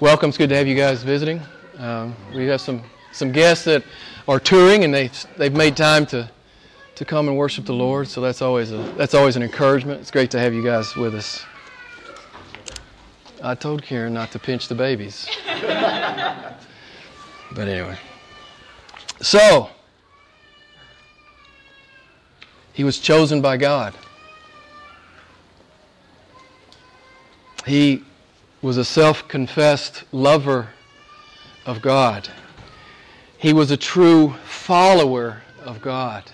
welcome. It's good to have you guys visiting. Um, we have some, some guests that are touring, and they've, they've made time to, to come and worship the Lord. So that's always, a, that's always an encouragement. It's great to have you guys with us. I told Karen not to pinch the babies. but anyway. So, he was chosen by God. He was a self confessed lover of God. He was a true follower of God.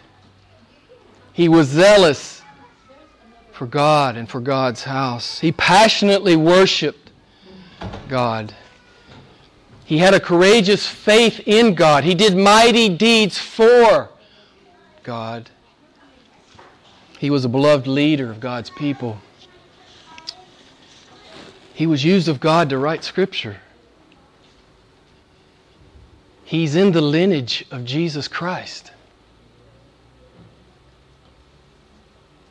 He was zealous for God and for God's house. He passionately worshiped God. He had a courageous faith in God. He did mighty deeds for God. He was a beloved leader of God's people. He was used of God to write Scripture. He's in the lineage of Jesus Christ.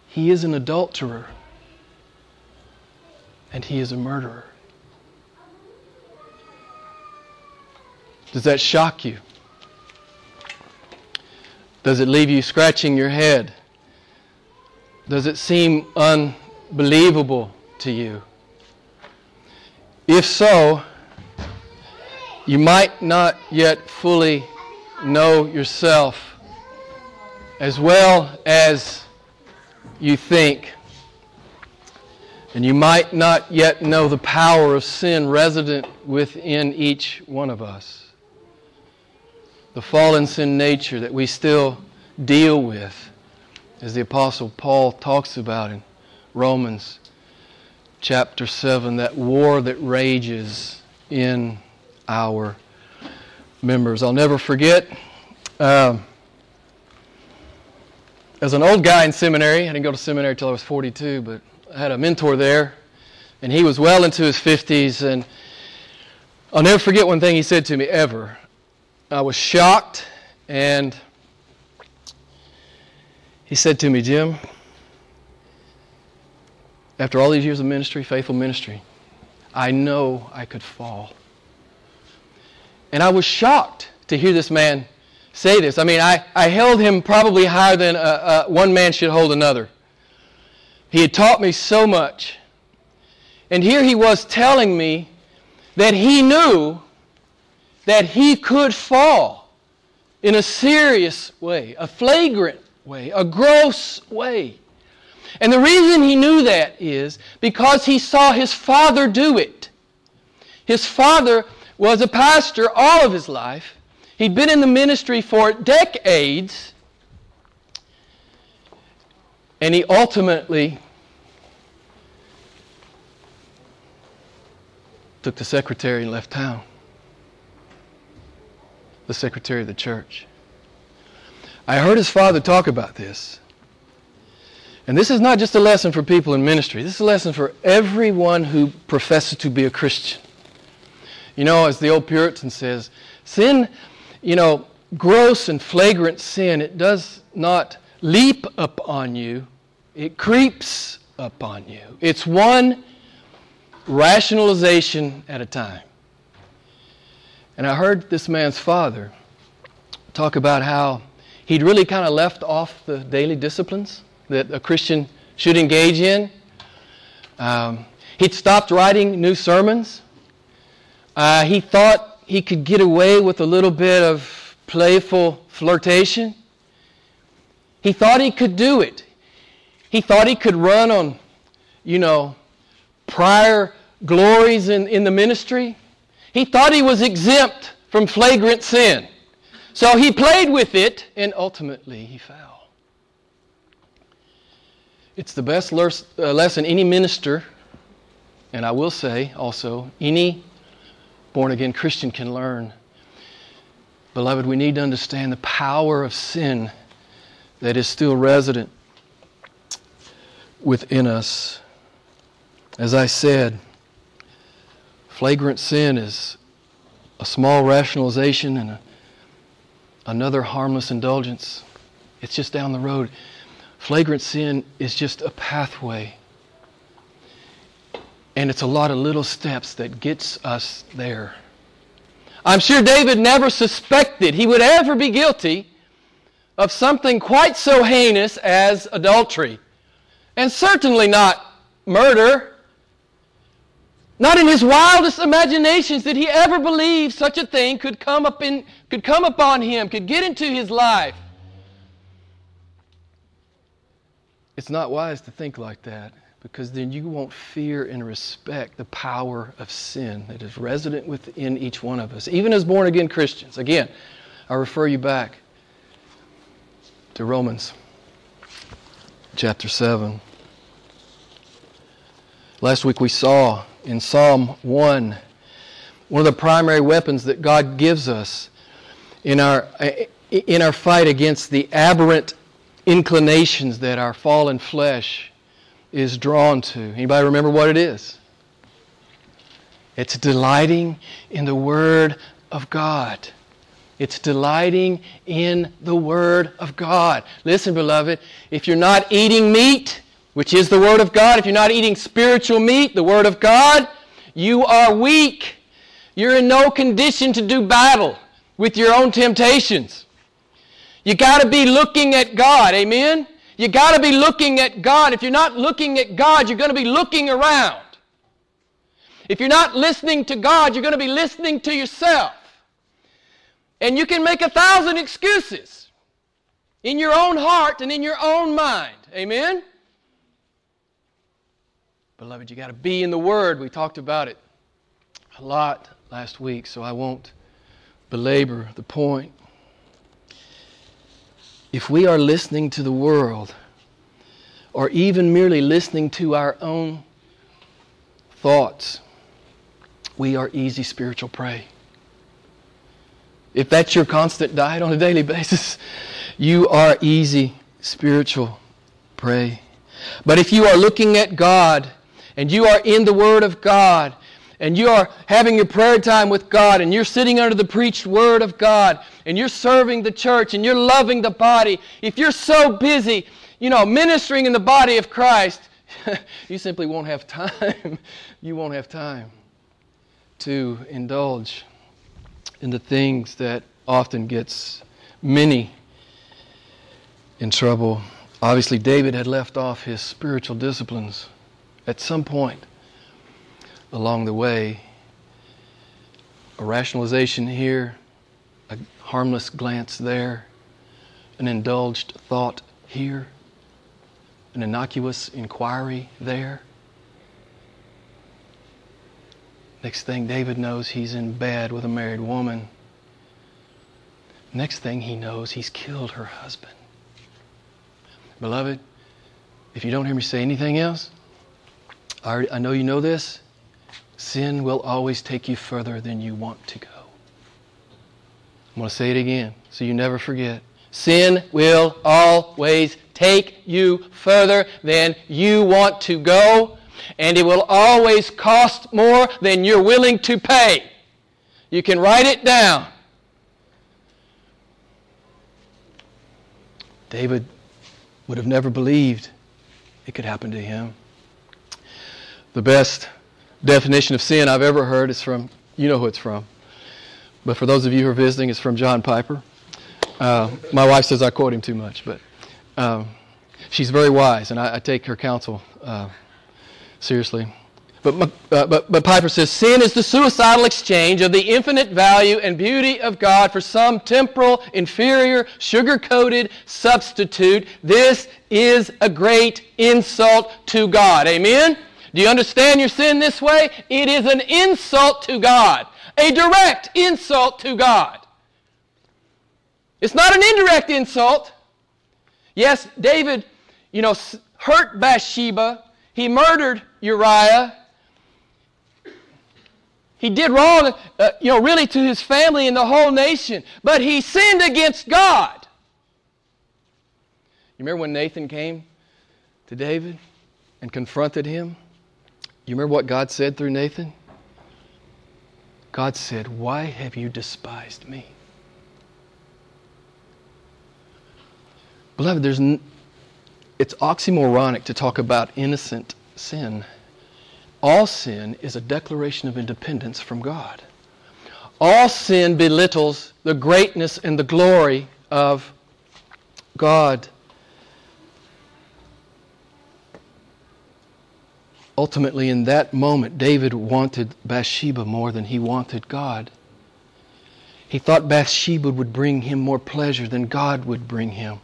He is an adulterer and he is a murderer. Does that shock you? Does it leave you scratching your head? Does it seem unbelievable to you? If so, you might not yet fully know yourself as well as you think. And you might not yet know the power of sin resident within each one of us. The fallen sin nature that we still deal with, as the Apostle Paul talks about in Romans chapter 7, that war that rages in our members. I'll never forget. Um, as an old guy in seminary, I didn't go to seminary until I was 42, but I had a mentor there, and he was well into his 50s. And I'll never forget one thing he said to me ever. I was shocked, and he said to me, Jim, after all these years of ministry, faithful ministry, I know I could fall. And I was shocked to hear this man say this. I mean, I, I held him probably higher than uh, uh, one man should hold another. He had taught me so much. And here he was telling me that he knew that he could fall in a serious way, a flagrant way, a gross way. And the reason he knew that is because he saw his father do it. His father was a pastor all of his life. He'd been in the ministry for decades. And he ultimately took the secretary and left town. The secretary of the church. I heard his father talk about this. And this is not just a lesson for people in ministry, this is a lesson for everyone who professes to be a Christian. You know, as the old Puritan says, sin, you know, gross and flagrant sin, it does not leap upon you, it creeps upon you. It's one rationalization at a time. And I heard this man's father talk about how he'd really kind of left off the daily disciplines that a Christian should engage in. Um, he'd stopped writing new sermons. Uh, he thought he could get away with a little bit of playful flirtation. He thought he could do it. He thought he could run on, you know, prior glories in, in the ministry. He thought he was exempt from flagrant sin. So he played with it, and ultimately he fell. It's the best uh, lesson any minister, and I will say also, any born again Christian can learn. Beloved, we need to understand the power of sin that is still resident within us. As I said, flagrant sin is a small rationalization and a, another harmless indulgence. It's just down the road. Flagrant sin is just a pathway. And it's a lot of little steps that gets us there. I'm sure David never suspected he would ever be guilty of something quite so heinous as adultery. And certainly not murder. Not in his wildest imaginations did he ever believe such a thing could come, up in, could come upon him, could get into his life. It's not wise to think like that because then you won't fear and respect the power of sin that is resident within each one of us, even as born again Christians. Again, I refer you back to Romans chapter 7. Last week we saw in Psalm 1 one of the primary weapons that God gives us in our, in our fight against the aberrant inclinations that our fallen flesh is drawn to. Anybody remember what it is? It's delighting in the Word of God. It's delighting in the Word of God. Listen, beloved, if you're not eating meat, which is the Word of God, if you're not eating spiritual meat, the Word of God, you are weak. You're in no condition to do battle with your own temptations. You got to be looking at God. Amen? You got to be looking at God. If you're not looking at God, you're going to be looking around. If you're not listening to God, you're going to be listening to yourself. And you can make a thousand excuses in your own heart and in your own mind. Amen? Beloved, you got to be in the Word. We talked about it a lot last week, so I won't belabor the point. If we are listening to the world, or even merely listening to our own thoughts, we are easy spiritual prey. If that's your constant diet on a daily basis, you are easy spiritual prey. But if you are looking at God and you are in the Word of God and you are having your prayer time with God and you're sitting under the preached Word of God and you're serving the church and you're loving the body, if you're so busy, you know, ministering in the body of Christ, you simply won't have time. you won't have time to indulge in the things that often gets many in trouble. Obviously, David had left off his spiritual disciplines at some point along the way. A rationalization here, harmless glance there, an indulged thought here, an innocuous inquiry there. Next thing David knows, he's in bed with a married woman. Next thing he knows, he's killed her husband. Beloved, if you don't hear me say anything else, I, know you know this. Sin will always take you further than you want to go. I'm going to say it again so you never forget. Sin will always take you further than you want to go and it will always cost more than you're willing to pay. You can write it down. David would have never believed it could happen to him. The best definition of sin I've ever heard is from, you know who it's from. But for those of you who are visiting, it's from John Piper. Uh, my wife says I quote him too much, but um, she's very wise, and I, I take her counsel uh, seriously. But, uh, but, but Piper says sin is the suicidal exchange of the infinite value and beauty of God for some temporal, inferior, sugar coated substitute. This is a great insult to God. Amen? Do you understand your sin this way? It is an insult to God, a direct insult to God. It's not an indirect insult. Yes, David, you know, hurt Bathsheba he murdered Uriah. He did wrong, uh, you know, really to his family and the whole nation. But he sinned against God. You remember when Nathan came to David and confronted him? You remember what God said through Nathan? God said, Why have you despised me? Beloved, there's, n- it's oxymoronic to talk about innocent sin all sin is a declaration of independence from God. All sin belittles the greatness and the glory of God. Ultimately, in that moment, David wanted Bathsheba more than he wanted God. He thought Bathsheba would bring him more pleasure than God would bring him.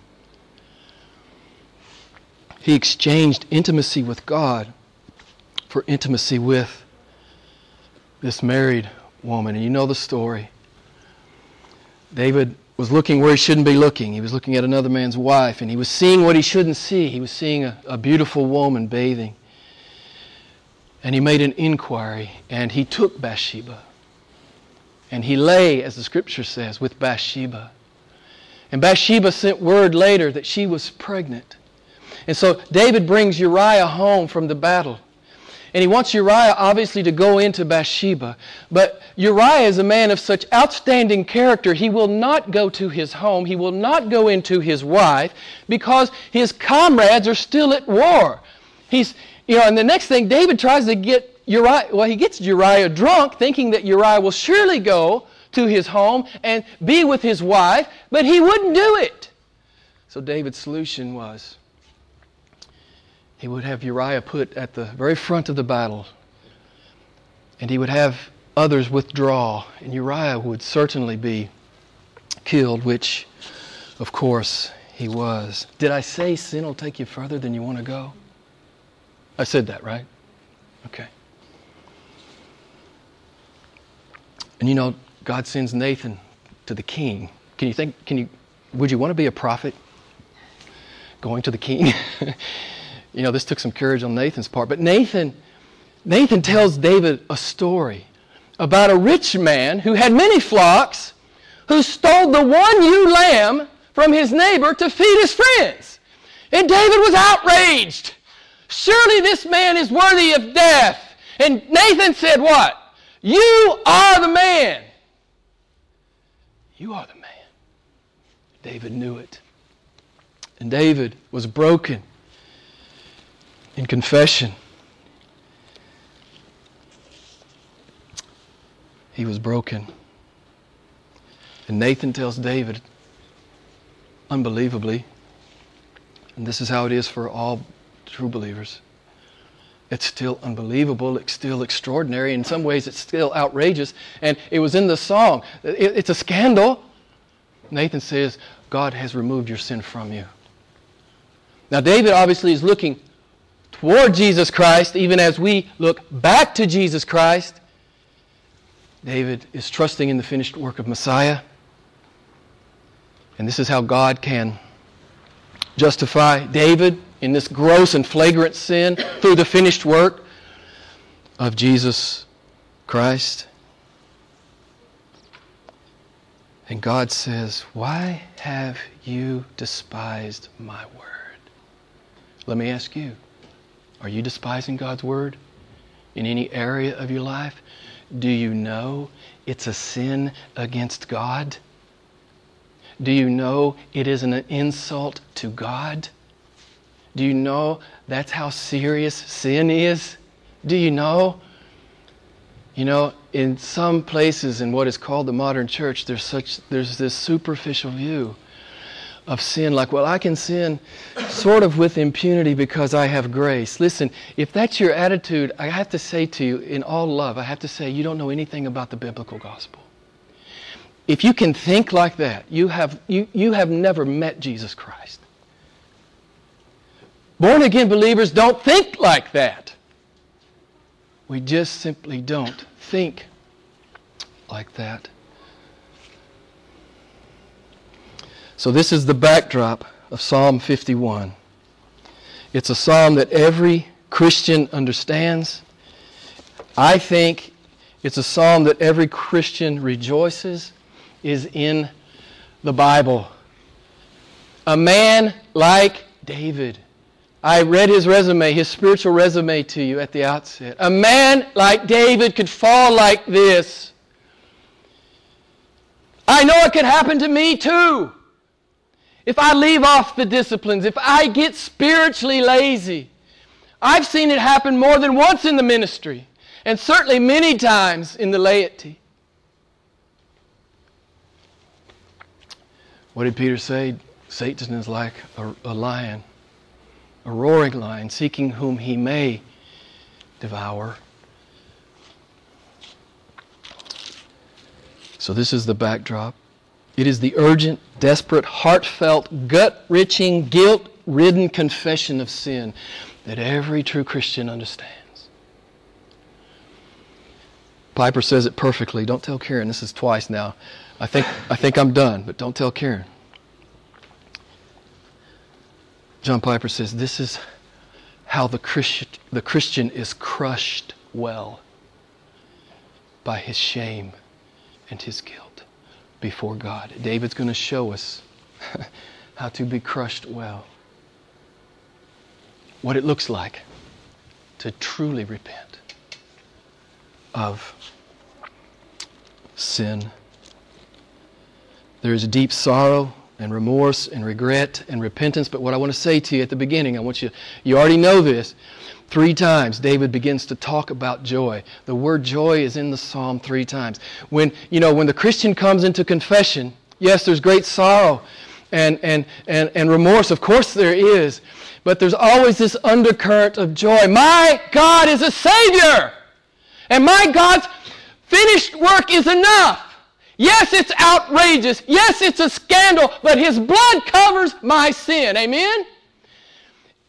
He exchanged intimacy with God for intimacy with this married woman. And you know the story. David was looking where he shouldn't be looking. He was looking at another man's wife, and he was seeing what he shouldn't see. He was seeing a, a beautiful woman bathing. And he made an inquiry, and he took Bathsheba. And he lay, as the scripture says, with Bathsheba. And Bathsheba sent word later that she was pregnant. And so David brings Uriah home from the battle. And he wants Uriah, obviously, to go into Bathsheba. But Uriah is a man of such outstanding character, he will not go to his home. He will not go into his wife because his comrades are still at war. He's, you know, and the next thing, David tries to get Uriah, well, he gets Uriah drunk, thinking that Uriah will surely go to his home and be with his wife, but he wouldn't do it. So David's solution was he would have Uriah put at the very front of the battle, and he would have others withdraw, and Uriah would certainly be killed, which, of course, he was. Did I say sin will take you further than you want to go? I said that, right? Okay. And you know, God sends Nathan to the king. Can you think, can you, would you want to be a prophet going to the king? you know, this took some courage on Nathan's part. But Nathan, Nathan tells David a story about a rich man who had many flocks who stole the one ewe lamb from his neighbor to feed his friends. And David was outraged. Surely this man is worthy of death. And Nathan said, What? You are the man. You are the man. David knew it. And David was broken in confession. He was broken. And Nathan tells David, unbelievably, and this is how it is for all true believers. It's still unbelievable. It's still extraordinary. In some ways, it's still outrageous. And it was in the song. It's a scandal. Nathan says, God has removed your sin from you. Now, David obviously is looking toward Jesus Christ, even as we look back to Jesus Christ. David is trusting in the finished work of Messiah. And this is how God can justify David in this gross and flagrant sin through the finished work of Jesus Christ. And God says, Why have you despised my word? Let me ask you. Are you despising God's word in any area of your life? Do you know it's a sin against God? Do you know it is an insult to God? Do you know that's how serious sin is? Do you know? You know, in some places in what is called the modern church, there's such there's this superficial view of sin, like, well, I can sin sort of with impunity because I have grace. Listen, if that's your attitude, I have to say to you, in all love, I have to say, you don't know anything about the biblical gospel. If you can think like that, you have, you, you have never met Jesus Christ. Born again believers don't think like that. We just simply don't think like that. So, this is the backdrop of Psalm 51. It's a psalm that every Christian understands. I think it's a psalm that every Christian rejoices is in the Bible. A man like David. I read his resume, his spiritual resume to you at the outset. A man like David could fall like this. I know it could happen to me too. If I leave off the disciplines, if I get spiritually lazy, I've seen it happen more than once in the ministry, and certainly many times in the laity. What did Peter say? Satan is like a, a lion, a roaring lion, seeking whom he may devour. So, this is the backdrop. It is the urgent, desperate, heartfelt, gut wrenching, guilt ridden confession of sin that every true Christian understands. Piper says it perfectly. Don't tell Karen. This is twice now. I think, I think I'm done, but don't tell Karen. John Piper says this is how the Christian, the Christian is crushed well by his shame and his guilt before God. David's going to show us how to be crushed well. What it looks like to truly repent of sin. There is deep sorrow and remorse and regret and repentance. But what I want to say to you at the beginning, I want you, you already know this. Three times David begins to talk about joy. The word joy is in the psalm three times. When, you know, when the Christian comes into confession, yes, there's great sorrow and, and, and, and remorse. Of course there is. But there's always this undercurrent of joy. My God is a Savior. And my God's finished work is enough. Yes, it's outrageous. Yes, it's a scandal, but His blood covers my sin. Amen?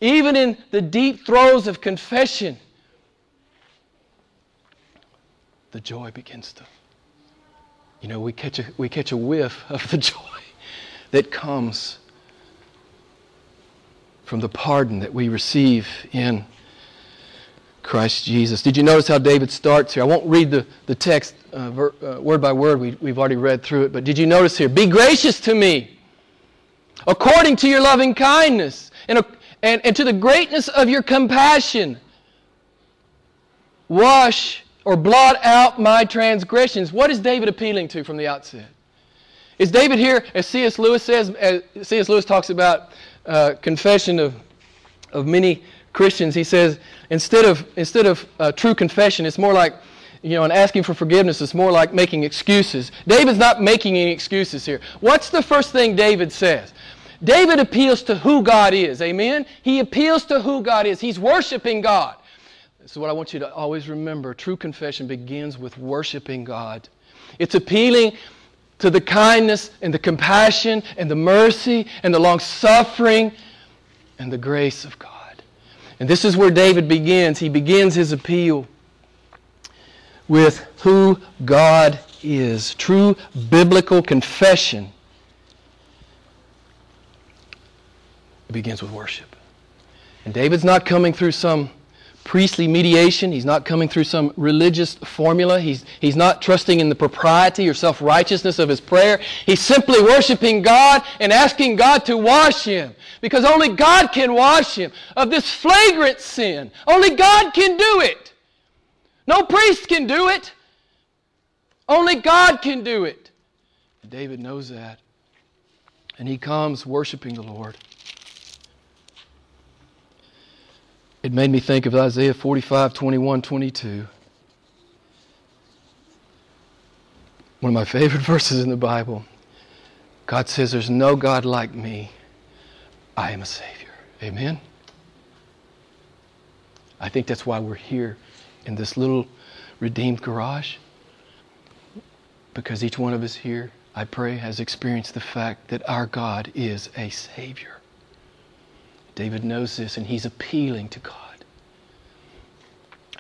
Even in the deep throes of confession, the joy begins to. You know, we catch a, we catch a whiff of the joy that comes from the pardon that we receive in Christ Jesus. Did you notice how David starts here? I won't read the, the text uh, ver, uh, word by word. We, we've already read through it. But did you notice here? Be gracious to me according to your loving kindness and, and, and to the greatness of your compassion. Wash or blot out my transgressions. What is David appealing to from the outset? Is David here, as C.S. Lewis says, C.S. Lewis talks about uh, confession of, of many Christians, he says, instead of, instead of uh, true confession, it's more like, you know, and asking for forgiveness is more like making excuses. David's not making any excuses here. What's the first thing David says? David appeals to who God is. Amen? He appeals to who God is. He's worshiping God. This is what I want you to always remember. True confession begins with worshiping God. It's appealing to the kindness and the compassion and the mercy and the long suffering and the grace of God. And this is where David begins. He begins his appeal with who God is. True biblical confession. It begins with worship. And David's not coming through some priestly mediation. He's not coming through some religious formula. He's, he's not trusting in the propriety or self righteousness of his prayer. He's simply worshiping God and asking God to wash him because only God can wash him of this flagrant sin. Only God can do it. No priest can do it. Only God can do it. David knows that. And he comes worshiping the Lord. It made me think of Isaiah 45, 21, 22. One of my favorite verses in the Bible. God says, There's no God like me. I am a Savior. Amen? I think that's why we're here in this little redeemed garage. Because each one of us here, I pray, has experienced the fact that our God is a Savior. David knows this and he's appealing to God.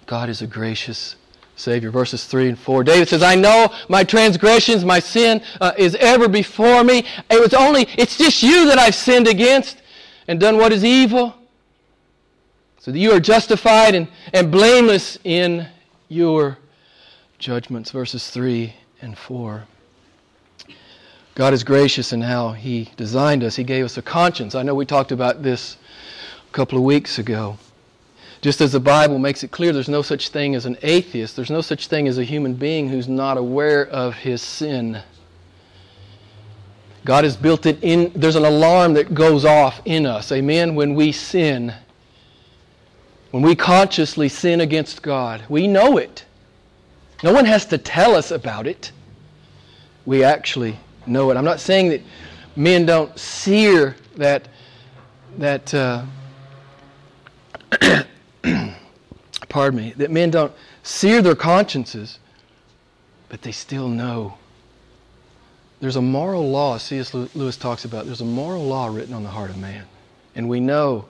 God is a gracious Savior. Verses 3 and 4. David says, I know my transgressions, my sin uh, is ever before me. It was only, it's just you that I've sinned against and done what is evil. So that you are justified and, and blameless in your judgments. Verses 3 and 4. God is gracious in how He designed us. He gave us a conscience. I know we talked about this a couple of weeks ago. Just as the Bible makes it clear, there's no such thing as an atheist, there's no such thing as a human being who's not aware of his sin. God has built it in, there's an alarm that goes off in us, amen, when we sin. when we consciously sin against God, we know it. No one has to tell us about it. We actually know it. I'm not saying that men don't sear that that uh, pardon me that men don't sear their consciences, but they still know. There's a moral law. C.S. Lewis talks about. There's a moral law written on the heart of man, and we know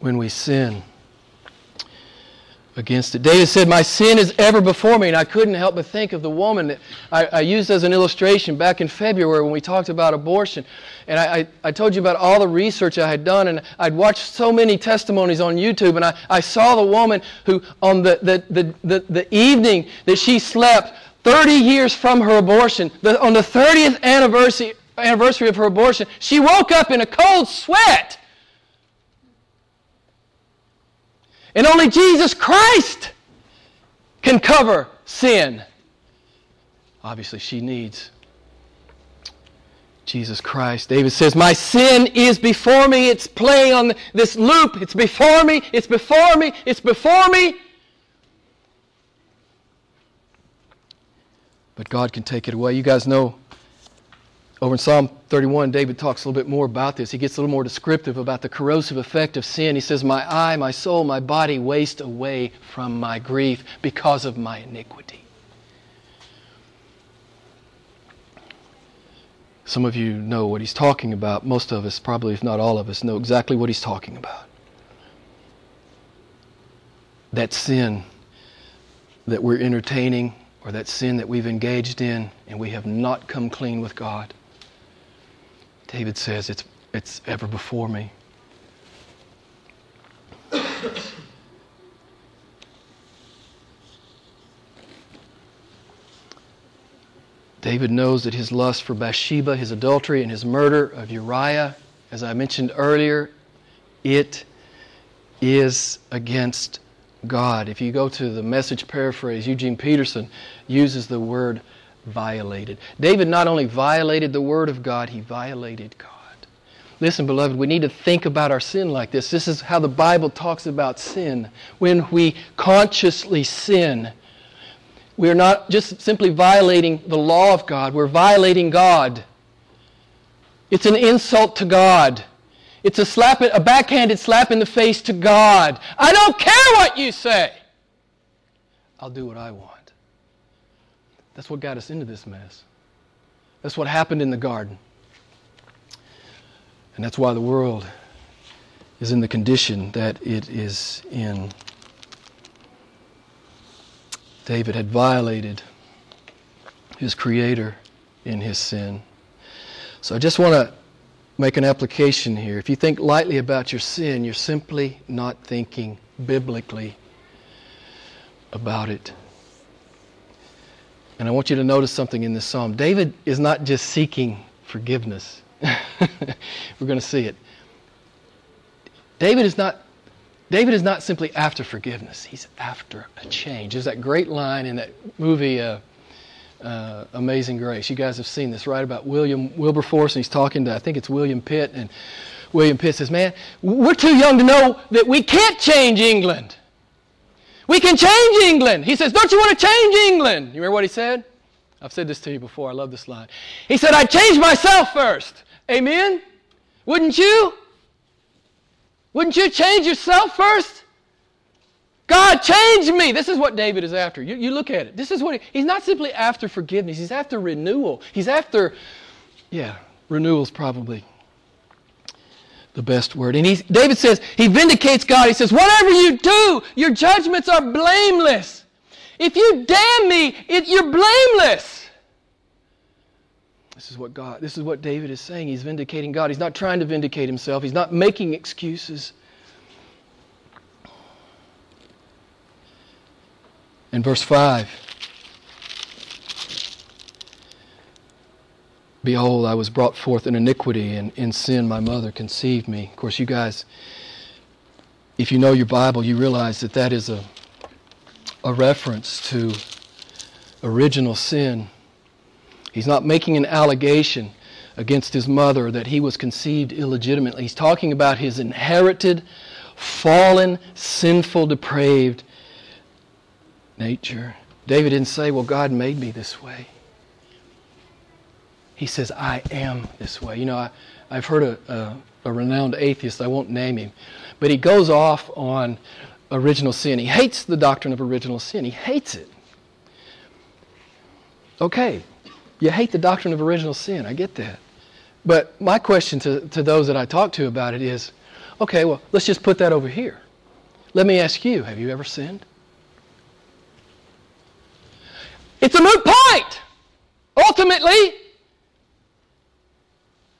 when we sin against it. David said, My sin is ever before me. And I couldn't help but think of the woman that I, I used as an illustration back in February when we talked about abortion. And I, I, I, told you about all the research I had done. And I'd watched so many testimonies on YouTube. And I, I saw the woman who, on the, the, the, the, the evening that she slept, 30 years from her abortion, the, on the 30th anniversary, anniversary of her abortion, she woke up in a cold sweat And only Jesus Christ can cover sin. Obviously, she needs Jesus Christ. David says, My sin is before me. It's playing on this loop. It's before me. It's before me. It's before me. But God can take it away. You guys know over in Psalm 31, David talks a little bit more about this. He gets a little more descriptive about the corrosive effect of sin. He says, My eye, my soul, my body waste away from my grief because of my iniquity. Some of you know what he's talking about. Most of us, probably if not all of us, know exactly what he's talking about. That sin that we're entertaining, or that sin that we've engaged in, and we have not come clean with God. David says, It's, it's ever before me. David knows that his lust for Bathsheba, his adultery, and his murder of Uriah, as I mentioned earlier, it is against God. If you go to the message paraphrase, Eugene Peterson uses the word violated. David not only violated the Word of God, he violated God. Listen, beloved, we need to think about our sin like this. This is how the Bible talks about sin. When we consciously sin, we're not just simply violating the law of God, we're violating God. It's an insult to God. It's a slap, a backhanded slap in the face to God. I don't care what you say. I'll do what I want. That's what got us into this mess. That's what happened in the garden. And that's why the world is in the condition that it is in. David had violated his Creator in his sin. So I just want to make an application here. If you think lightly about your sin, you're simply not thinking biblically about it. And I want you to notice something in this psalm. David is not just seeking forgiveness. We're going to see it. David is not David is not simply after forgiveness. He's after a change. There's that great line in that movie uh, uh, Amazing Grace. You guys have seen this, right? About William Wilberforce, and he's talking to, I think it's William Pitt, and William Pitt says, Man, we're too young to know that we can't change England. We can change England. He says, Don't you want to change England? You remember what he said? I've said this to you before. I love this line. He said, I change myself first. Amen? Wouldn't you? Wouldn't you change yourself first? God, change me. This is what David is after. You, you look at it. This is what he, he's not simply after forgiveness, he's after renewal. He's after, yeah, renewal's probably the best word. And he, David says, he vindicates God. He says, whatever you do, your judgments are blameless. If you damn me, it, you're blameless. This is what God, this is what David is saying. He's vindicating God. He's not trying to vindicate himself. He's not making excuses. In verse 5, Behold, I was brought forth in iniquity, and in sin my mother conceived me. Of course, you guys, if you know your Bible, you realize that that is a, a reference to original sin. He's not making an allegation against his mother that he was conceived illegitimately. He's talking about his inherited fallen, sinful, depraved nature. David didn't say, Well, God made me this way. He says, I am this way. You know, I, I've heard a, a, a renowned atheist, I won't name him, but he goes off on original sin. He hates the doctrine of original sin, he hates it. Okay, you hate the doctrine of original sin. I get that. But my question to, to those that I talk to about it is okay, well, let's just put that over here. Let me ask you have you ever sinned? It's a moot point. Ultimately,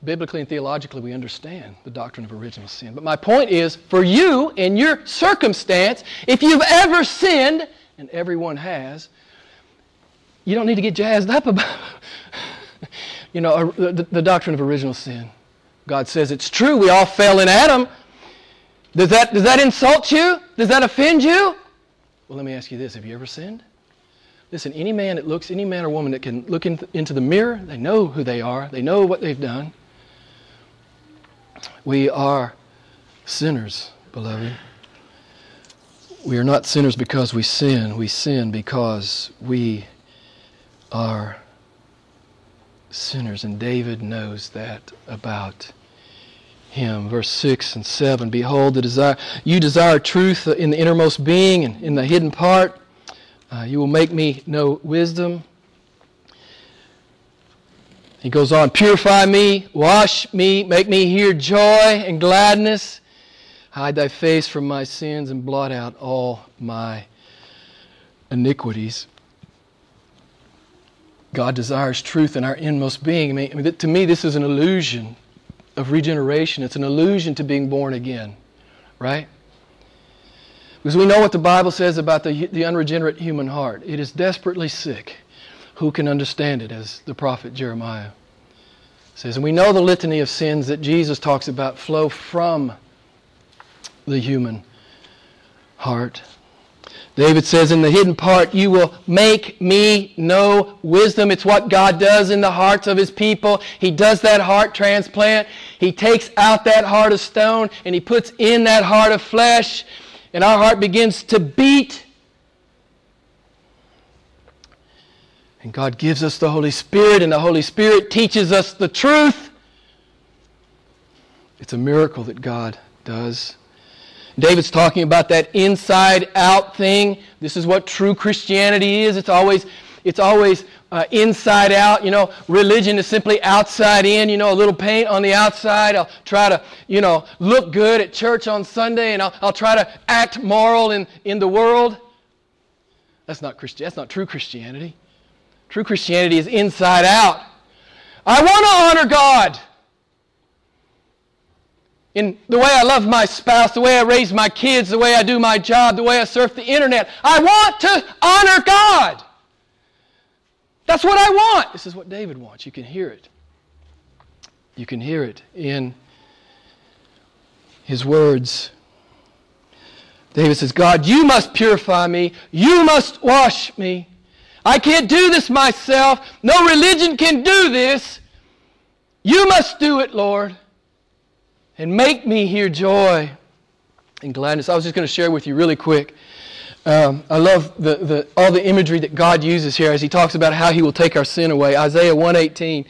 biblically and theologically, we understand the doctrine of original sin. But my point is for you, in your circumstance, if you've ever sinned, and everyone has, you don't need to get jazzed up about you know the, the doctrine of original sin. God says it's true. We all fell in Adam. Does that, does that insult you? Does that offend you? Well, let me ask you this Have you ever sinned? Listen, any man that looks, any man or woman that can look in, into the mirror, they know who they are, they know what they've done. We are sinners, beloved. We are not sinners because we sin. We sin because we are sinners. And David knows that about him. Verse 6 and 7 Behold, the desire, you desire truth in the innermost being and in the hidden part. Uh, you will make me know wisdom. He goes on, Purify me, wash me, make me hear joy and gladness. Hide thy face from my sins and blot out all my iniquities. God desires truth in our inmost being. I mean, to me, this is an illusion of regeneration. It's an illusion to being born again, right? Because we know what the Bible says about the, the unregenerate human heart. It is desperately sick. Who can understand it, as the prophet Jeremiah says? And we know the litany of sins that Jesus talks about flow from the human heart. David says, In the hidden part, you will make me know wisdom. It's what God does in the hearts of his people. He does that heart transplant. He takes out that heart of stone and he puts in that heart of flesh, and our heart begins to beat. And God gives us the Holy Spirit, and the Holy Spirit teaches us the truth. It's a miracle that God does. David's talking about that inside out thing. This is what true Christianity is. It's always, it's always uh, inside out. You know, religion is simply outside in. You know, a little paint on the outside. I'll try to, you know, look good at church on Sunday and I'll, I'll try to act moral in, in the world. That's not Christian. That's not true Christianity. True Christianity is inside out. I want to honor God in the way I love my spouse, the way I raise my kids, the way I do my job, the way I surf the internet. I want to honor God. That's what I want. This is what David wants. You can hear it. You can hear it in his words. David says, God, you must purify me. You must wash me. I can't do this myself. No religion can do this. You must do it, Lord and make me hear joy and gladness. I was just going to share with you really quick. Um, I love the, the, all the imagery that God uses here as He talks about how He will take our sin away. Isaiah 118.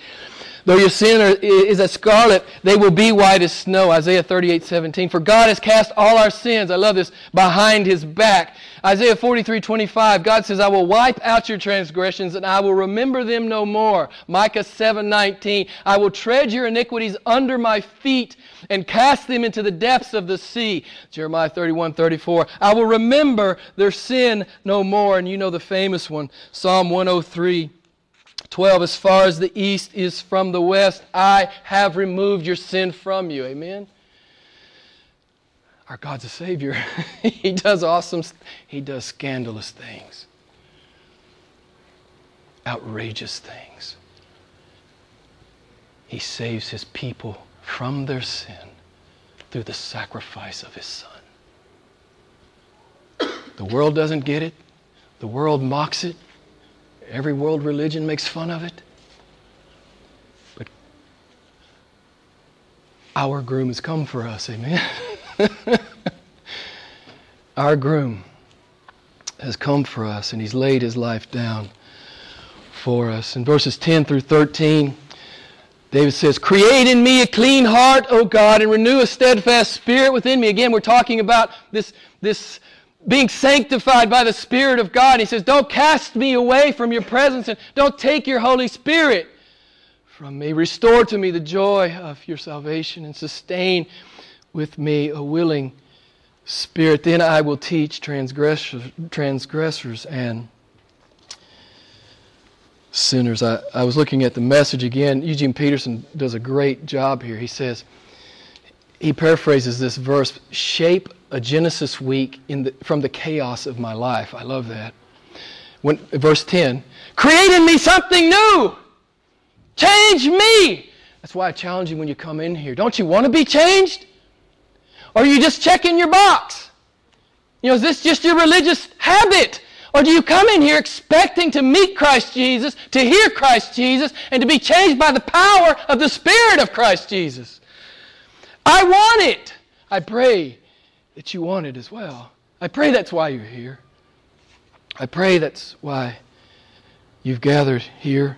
Though your sin is as scarlet, they will be white as snow. Isaiah 38, 17. For God has cast all our sins, I love this, behind his back. Isaiah 43, 25. God says, I will wipe out your transgressions and I will remember them no more. Micah 7, 19. I will tread your iniquities under my feet and cast them into the depths of the sea. Jeremiah 31, 34. I will remember their sin no more. And you know the famous one, Psalm 103. 12, as far as the east is from the west, I have removed your sin from you. Amen? Our God's a Savior. he does awesome, He does scandalous things, outrageous things. He saves His people from their sin through the sacrifice of His Son. The world doesn't get it, the world mocks it. Every world religion makes fun of it. But our groom has come for us, amen. our groom, has come for us and he's laid his life down for us. In verses 10 through 13, David says, Create in me a clean heart, O God, and renew a steadfast spirit within me. Again, we're talking about this, this being sanctified by the Spirit of God. He says, Don't cast me away from your presence and don't take your Holy Spirit from me. Restore to me the joy of your salvation and sustain with me a willing spirit. Then I will teach transgressors, transgressors and sinners. I, I was looking at the message again. Eugene Peterson does a great job here. He says, he paraphrases this verse shape a Genesis week in the, from the chaos of my life. I love that. When, verse 10 create in me something new, change me. That's why I challenge you when you come in here. Don't you want to be changed? Or are you just checking your box? You know, is this just your religious habit? Or do you come in here expecting to meet Christ Jesus, to hear Christ Jesus, and to be changed by the power of the Spirit of Christ Jesus? I want it. I pray that you wanted as well. I pray that's why you're here. I pray that's why you've gathered here.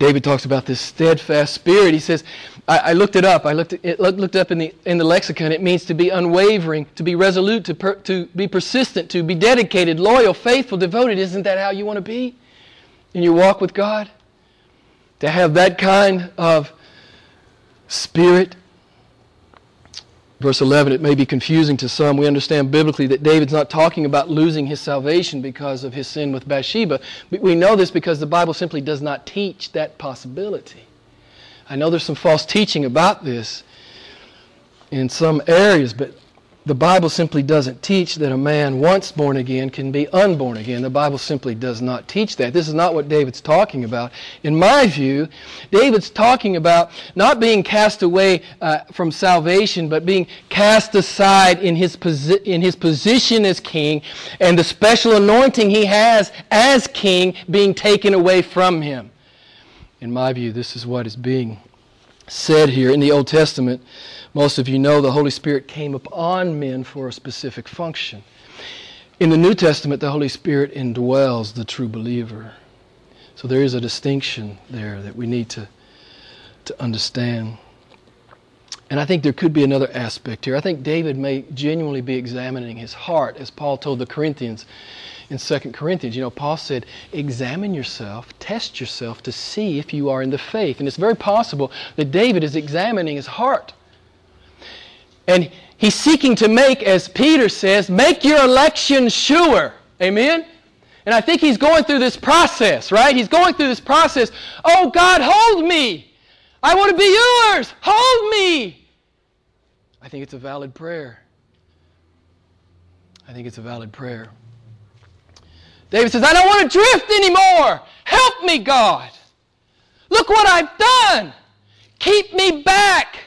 David talks about this steadfast spirit. He says, I, I looked it up. I looked it, looked up in the, in the lexicon. It means to be unwavering, to be resolute, to, per, to be persistent, to be dedicated, loyal, faithful, devoted. Isn't that how you want to be in your walk with God? To have that kind of spirit. Verse 11, it may be confusing to some. We understand biblically that David's not talking about losing his salvation because of his sin with Bathsheba. We know this because the Bible simply does not teach that possibility. I know there's some false teaching about this in some areas, but the Bible simply doesn't teach that a man once born again can be unborn again. The Bible simply does not teach that. This is not what David's talking about. In my view, David's talking about not being cast away uh, from salvation, but being cast aside in his, posi- in his position as king and the special anointing he has as king being taken away from him. In my view, this is what is being said here in the Old Testament. Most of you know the Holy Spirit came upon men for a specific function. In the New Testament, the Holy Spirit indwells the true believer. So there is a distinction there that we need to, to understand. And I think there could be another aspect here. I think David may genuinely be examining his heart, as Paul told the Corinthians in 2 Corinthians. You know, Paul said, examine yourself, test yourself to see if you are in the faith. And it's very possible that David is examining his heart. And he's seeking to make, as Peter says, make your election sure. Amen? And I think he's going through this process, right? He's going through this process. Oh, God, hold me. I want to be yours. Hold me. I think it's a valid prayer. I think it's a valid prayer. David says, I don't want to drift anymore. Help me, God. Look what I've done. Keep me back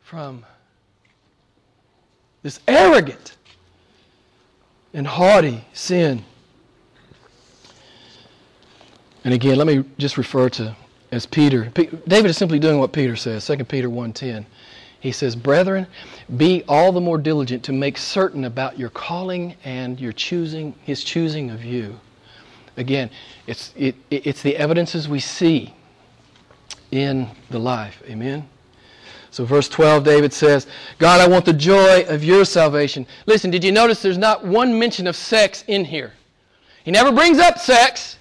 from this arrogant and haughty sin. And again, let me just refer to as Peter. David is simply doing what Peter says, 2 Peter 1:10. He says, "Brethren, be all the more diligent to make certain about your calling and your choosing, his choosing of you." Again, it's it, it's the evidences we see in the life. Amen. So, verse 12, David says, God, I want the joy of your salvation. Listen, did you notice there's not one mention of sex in here? He never brings up sex.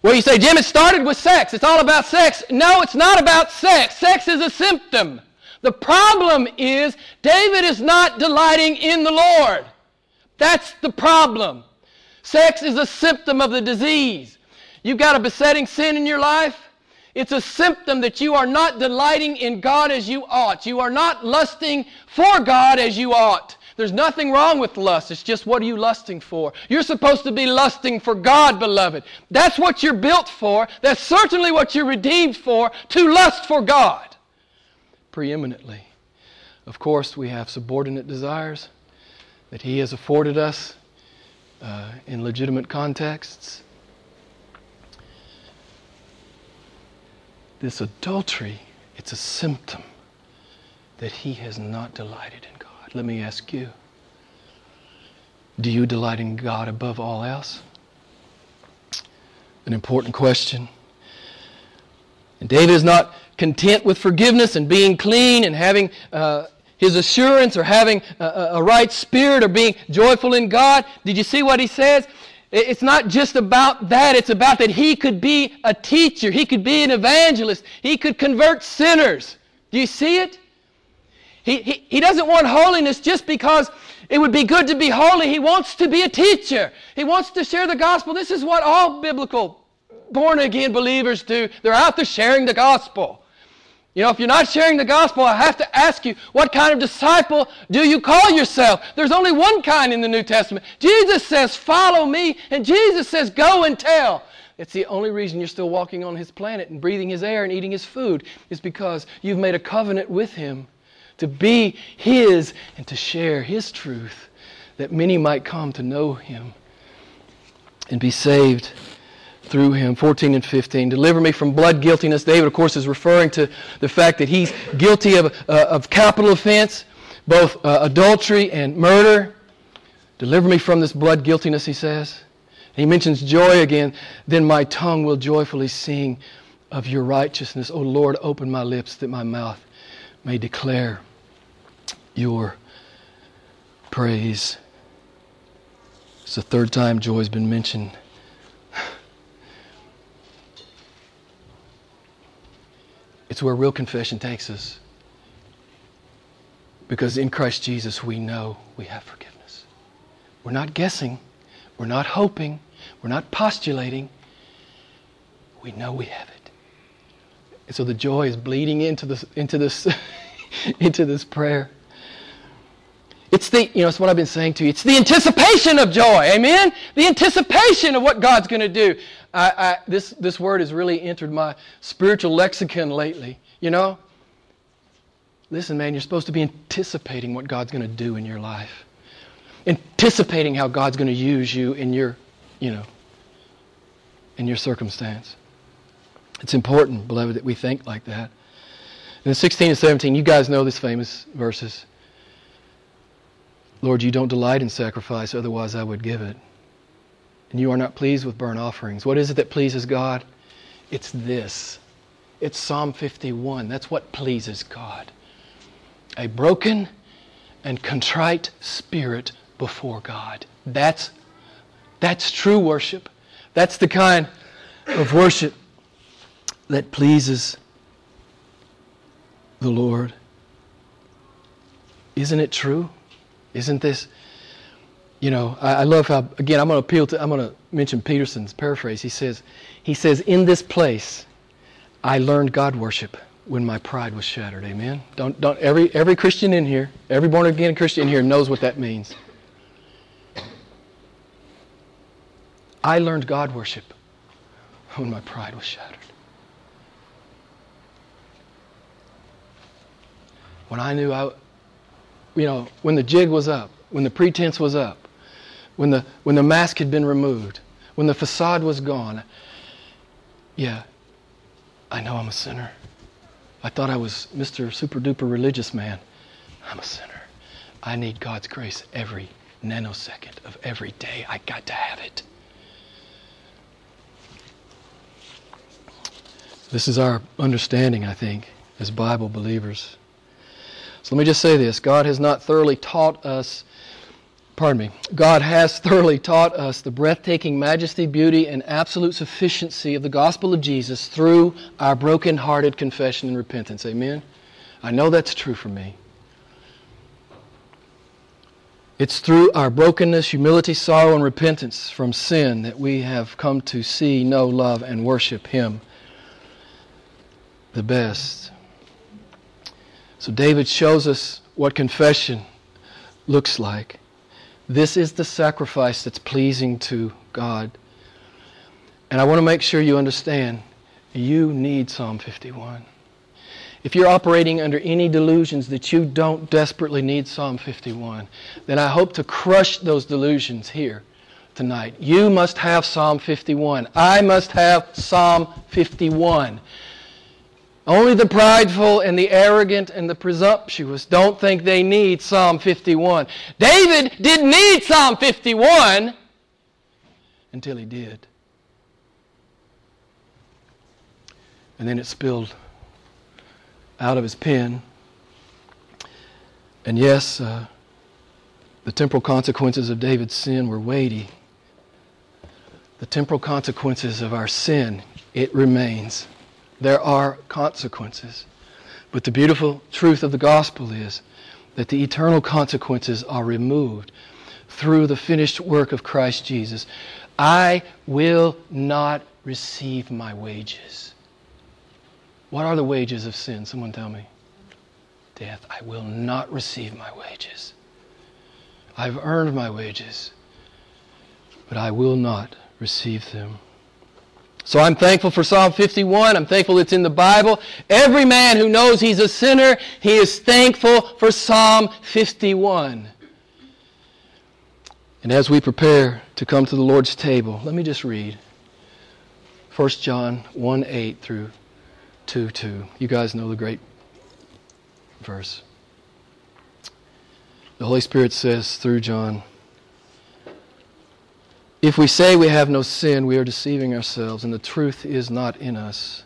Well, you say, Jim, it started with sex. It's all about sex. No, it's not about sex. Sex is a symptom. The problem is David is not delighting in the Lord. That's the problem. Sex is a symptom of the disease. You've got a besetting sin in your life. It's a symptom that you are not delighting in God as you ought. You are not lusting for God as you ought. There's nothing wrong with lust. It's just what are you lusting for? You're supposed to be lusting for God, beloved. That's what you're built for. That's certainly what you're redeemed for, to lust for God. Preeminently. Of course, we have subordinate desires that He has afforded us uh, in legitimate contexts. This adultery, it's a symptom. that he has not delighted in God. Let me ask you do you delight in God above all else? An important question. And David is not content with forgiveness and being clean and having uh, his assurance or having a, a, right spirit or being joyful in God. Did you see what he says? It's not just about that. It's about that he could be a teacher. He could be an evangelist. He could convert sinners. Do you see it? He, he, he doesn't want holiness just because it would be good to be holy. He wants to be a teacher. He wants to share the gospel. This is what all biblical born again believers do. They're out there sharing the gospel. You know, if you're not sharing the gospel, I have to ask you, what kind of disciple do you call yourself? There's only one kind in the New Testament. Jesus says, follow me, and Jesus says, go and tell. It's the only reason you're still walking on his planet and breathing his air and eating his food is because you've made a covenant with him to be his and to share his truth that many might come to know him and be saved through him. 14 and 15. Deliver me from blood guiltiness. David, of course, is referring to the fact that he's guilty of, uh, of capital offense, both uh, adultery and murder. Deliver me from this blood guiltiness, he says. he mentions joy again. Then my tongue will joyfully sing of your righteousness. O Lord, open my lips that my mouth may declare your praise. It's the third time joy has been mentioned. It's where real confession takes us. Because in Christ Jesus, we know we have forgiveness. We're not guessing, we're not hoping, we're not postulating. We know we have it. And so the joy is bleeding into this, into this, into this prayer. It's the, you know, it's what I've been saying to you. It's the anticipation of joy. Amen? The anticipation of what God's going to do. I, I, this, this word has really entered my spiritual lexicon lately. You know? Listen, man, you're supposed to be anticipating what God's going to do in your life. Anticipating how God's going to use you in your, you know, in your circumstance. It's important, beloved, that we think like that. In 16 and 17, you guys know these famous verses. Lord, you don't delight in sacrifice, otherwise I would give it. And you are not pleased with burnt offerings. What is it that pleases God? It's this. It's Psalm 51. That's what pleases God. A broken and contrite spirit before God. That's, that's true worship. That's the kind of worship that pleases the Lord. Isn't it true? Isn't this, you know, I, I love how, again, I'm going to appeal to, I'm going to mention Peterson's paraphrase. He says, he says, in this place, I learned God worship when my pride was shattered. Amen. Don't, don't, every, every Christian in here, every born again Christian in here knows what that means. I learned God worship when my pride was shattered. When I knew I, you know, when the jig was up, when the pretense was up, when the, when the mask had been removed, when the facade was gone, yeah, I know I'm a sinner. I thought I was Mr. Super Duper religious man. I'm a sinner. I need God's grace every nanosecond of every day. I got to have it. This is our understanding, I think, as Bible believers. So let me just say this God has not thoroughly taught us, pardon me, God has thoroughly taught us the breathtaking majesty, beauty, and absolute sufficiency of the gospel of Jesus through our broken-hearted confession and repentance. Amen? I know that's true for me. It's through our brokenness, humility, sorrow, and repentance from sin that we have come to see, know, love, and worship Him the best. So David shows us what confession looks like. This is the sacrifice that's pleasing to God. And I want to make sure you understand you need Psalm 51. If you're operating under any delusions that you don't desperately need Psalm 51, then I hope to crush those delusions here tonight. You must have Psalm 51. I must have Psalm 51. Only the prideful and the arrogant and the presumptuous don't think they need Psalm 51. David didn't need Psalm 51 until he did. And then it spilled out of his pen. And yes, uh, the temporal consequences of David's sin were weighty. The temporal consequences of our sin, it remains. There are consequences. But the beautiful truth of the gospel is that the eternal consequences are removed through the finished work of Christ Jesus. I will not receive my wages. What are the wages of sin? Someone tell me. Death. I will not receive my wages. I've earned my wages, but I will not receive them. So I'm thankful for Psalm 51. I'm thankful it's in the Bible. Every man who knows he's a sinner, he is thankful for Psalm 51. And as we prepare to come to the Lord's table, let me just read 1 John 1 8 through 2 2. You guys know the great verse. The Holy Spirit says through John, If we say we have no sin, we are deceiving ourselves, and the truth is not in us.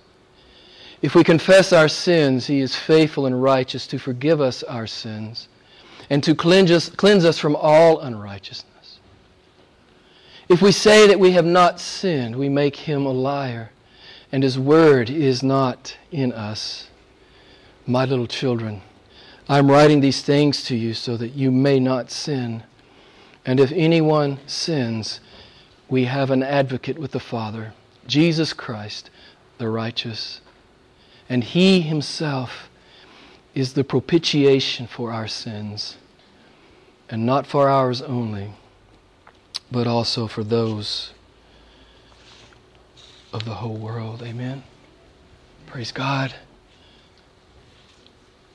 If we confess our sins, He is faithful and righteous to forgive us our sins and to cleanse us, cleanse us from all unrighteousness. If we say that we have not sinned, we make Him a liar and His word is not in us. My little children, I'm writing these things to you so that you may not sin. And if anyone sins, we have an advocate with the Father, Jesus Christ, the righteous. And He Himself is the propitiation for our sins, and not for ours only, but also for those of the whole world. Amen. Praise God.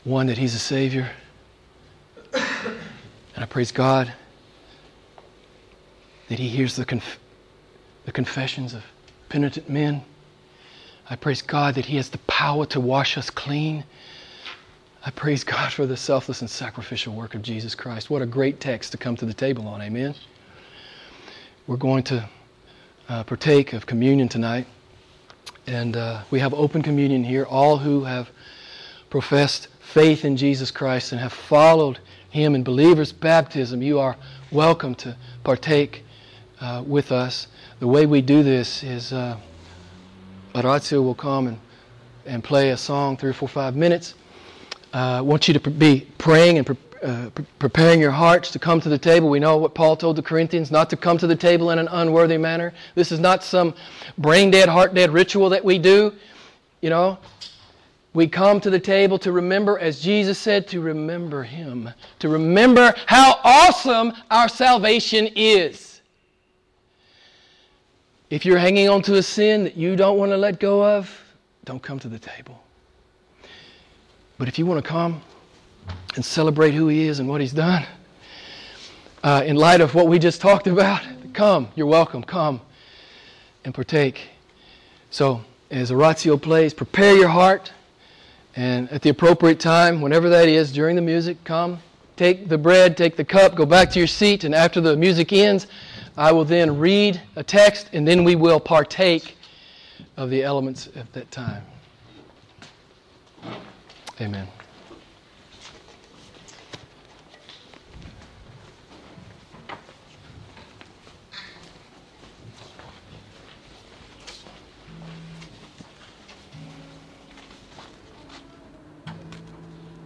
One, that He's a Savior. And I praise God that He hears the, conf- the confessions of penitent men. I praise God that He has the power to wash us clean. I praise God for the selfless and sacrificial work of Jesus Christ. What a great text to come to the table on. Amen. We're going to uh, partake of communion tonight. And uh, we have open communion here. All who have professed faith in Jesus Christ and have followed Him in believer's baptism, you are welcome to partake uh, with us. The way we do this is uh, Orazio will come and, and play a song, three or four, five minutes. Uh, I want you to be praying and pre- uh, pre- preparing your hearts to come to the table. We know what Paul told the Corinthians not to come to the table in an unworthy manner. This is not some brain dead, heart dead ritual that we do. You know, we come to the table to remember, as Jesus said, to remember Him, to remember how awesome our salvation is. If you're hanging on to a sin that you don't want to let go of, don't come to the table. But if you want to come, and celebrate who He is and what He's done. Uh, in light of what we just talked about, come, you're welcome, come and partake. So, as Orazio plays, prepare your heart, and at the appropriate time, whenever that is, during the music, come, take the bread, take the cup, go back to your seat, and after the music ends, I will then read a text, and then we will partake of the elements at that time. Amen.